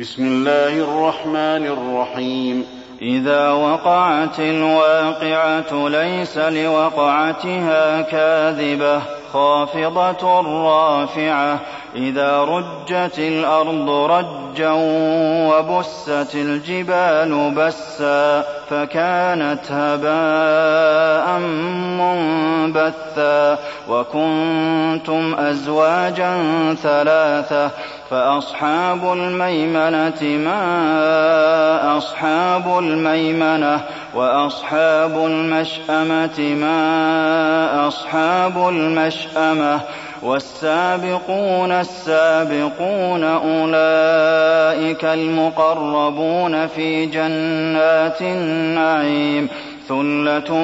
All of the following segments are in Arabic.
بسم الله الرحمن الرحيم. إذا وقعت الواقعة ليس لوقعتها كاذبة. خافضة رافعة. إذا رجت الأرض رجا وبست الجبال بسا فكانت هباء منبثا. وكنتم أزواجا ثلاثة فأصحاب الميمنة ما أصحاب الميمنة؟ وأصحاب المشأمة ما أصحاب المشأمة والسابقون السابقون أولئك المقربون في جنات النعيم ثلة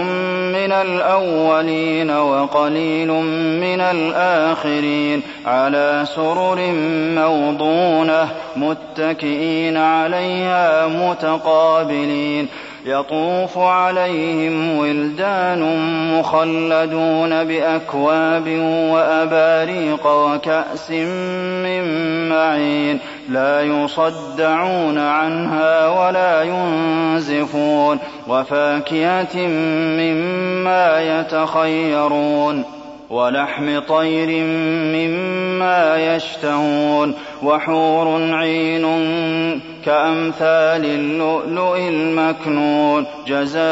من الأولين وقليل من الآخرين على سرر موضونة متكئين عليها متقابلين يطوف عليهم ولدان مخلدون بأكواب وأباريق وكأس من معين لا يصدعون عنها ولا ينزفون وفاكهة مما يتخيرون ولحم طير مما يشتهون وحور عين كأمثال اللؤلؤ المكنون جزاء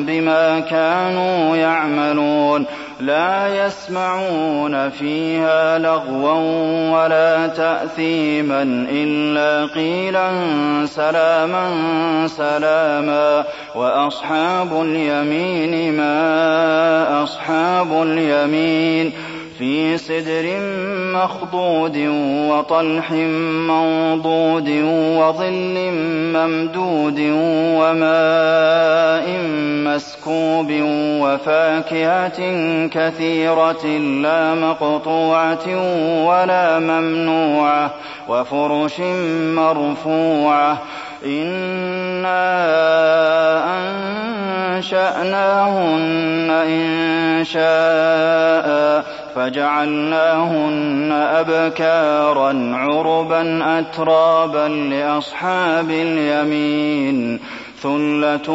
بما كانوا يعملون لا يسمعون فيها لغوا ولا تأثيما إلا قيلا سلاما سلاما وأصحاب اليمين ما أصحاب اليمين في سدر مخضود وطلح منضود وظل ممدود وماء مسكوب وفاكهة كثيرة لا مقطوعة ولا ممنوعة وفرش مرفوعة. إنا أنشأناهن إن شاء فجعلناهن أبكارا عربا أترابا لأصحاب اليمين. ثلة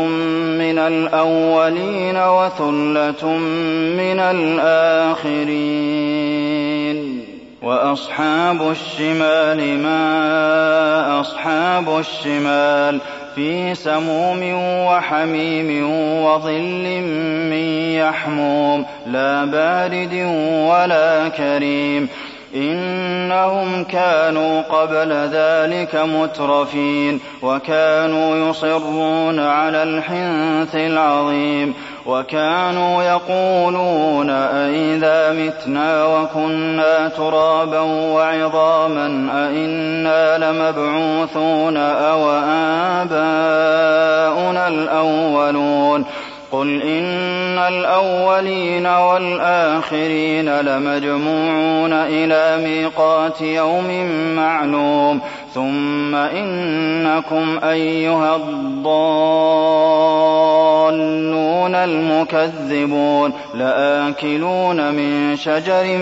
من الأولين وثلة من الآخرين. وأصحاب الشمال ما أصحاب الشمال؟ في سموم وحميم وظل من يحموم لا بارد ولا كريم. إنهم كانوا قبل ذلك مترفين وكانوا يصرون على الحنث العظيم وكانوا يقولون أئذا متنا وكنا ترابا وعظاما أئنا لمبعوثون أو قل إن الأولين والآخرين لمجموعون إلى ميقات يوم معلوم ثم إنكم أيها الضالون المكذبون لآكلون من شجر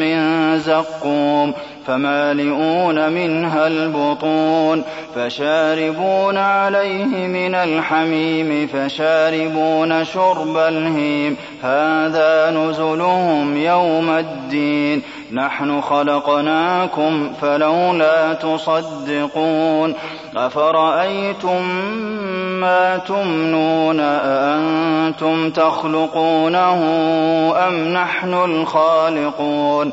من زقوم فمالئون منها البطون فشاربون عليه من الحميم فشاربون شرب الهيم هذا نزلهم يوم الدين نحن خلقناكم فلولا تصدقون أفرأيتم ما تمنون أأنتم تخلقونه أم نحن الخالقون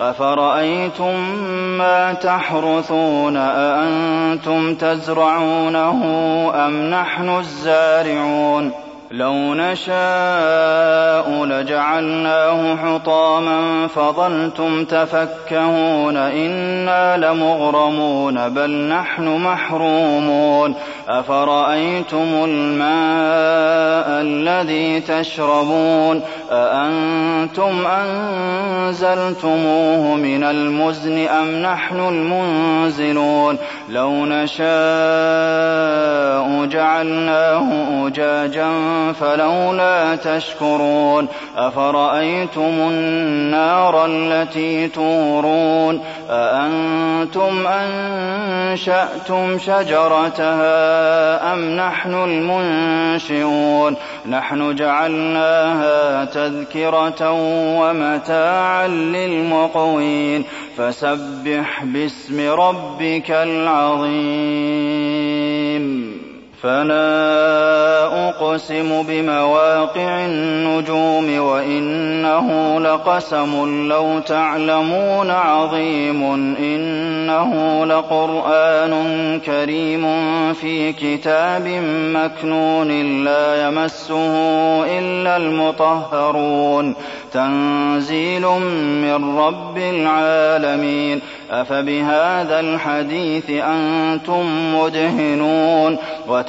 أفرأيتم ما تحرثون أأنتم تزرعونه أم نحن الزارعون لو نشاء فجعلناه حطاما فظلتم تفكهون إنا لمغرمون بل نحن محرومون أفرأيتم الماء الذي تشربون أأنتم أنزلتموه من المزن أم نحن المنزلون لو نشاء جعلناه أجاجا فلولا تشكرون أفرأيتم النار التي تورون أأنتم أنشأتم شجرتها أم نحن المنشئون نحن جعلناها تذكرة ومتاعا للمقوين فسبح باسم ربك العظيم فلا أقسم بمواقع النجوم وإنه لقسم لو تعلمون عظيم إنه لقرآن كريم في كتاب مكنون لا يمسه إلا المطهرون تنزيل من رب العالمين أفبهذا الحديث أنتم مدهنون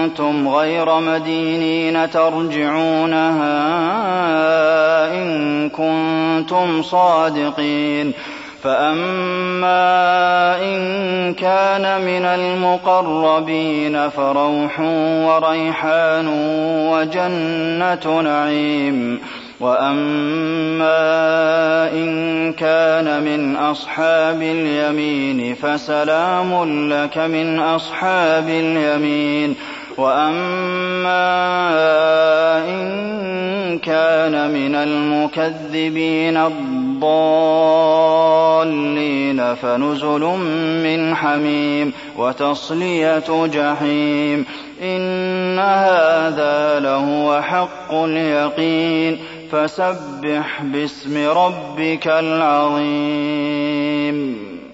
كنتم غير مدينين ترجعونها إن كنتم صادقين. فأما إن كان من المقربين فروح وريحان وجنة نعيم. وأما إن كان من أصحاب اليمين فسلام لك من أصحاب اليمين. وأما إن كان من المكذبين الضالين فنزل من حميم وتصلية جحيم إن هذا لهو حق اليقين فسبح باسم ربك العظيم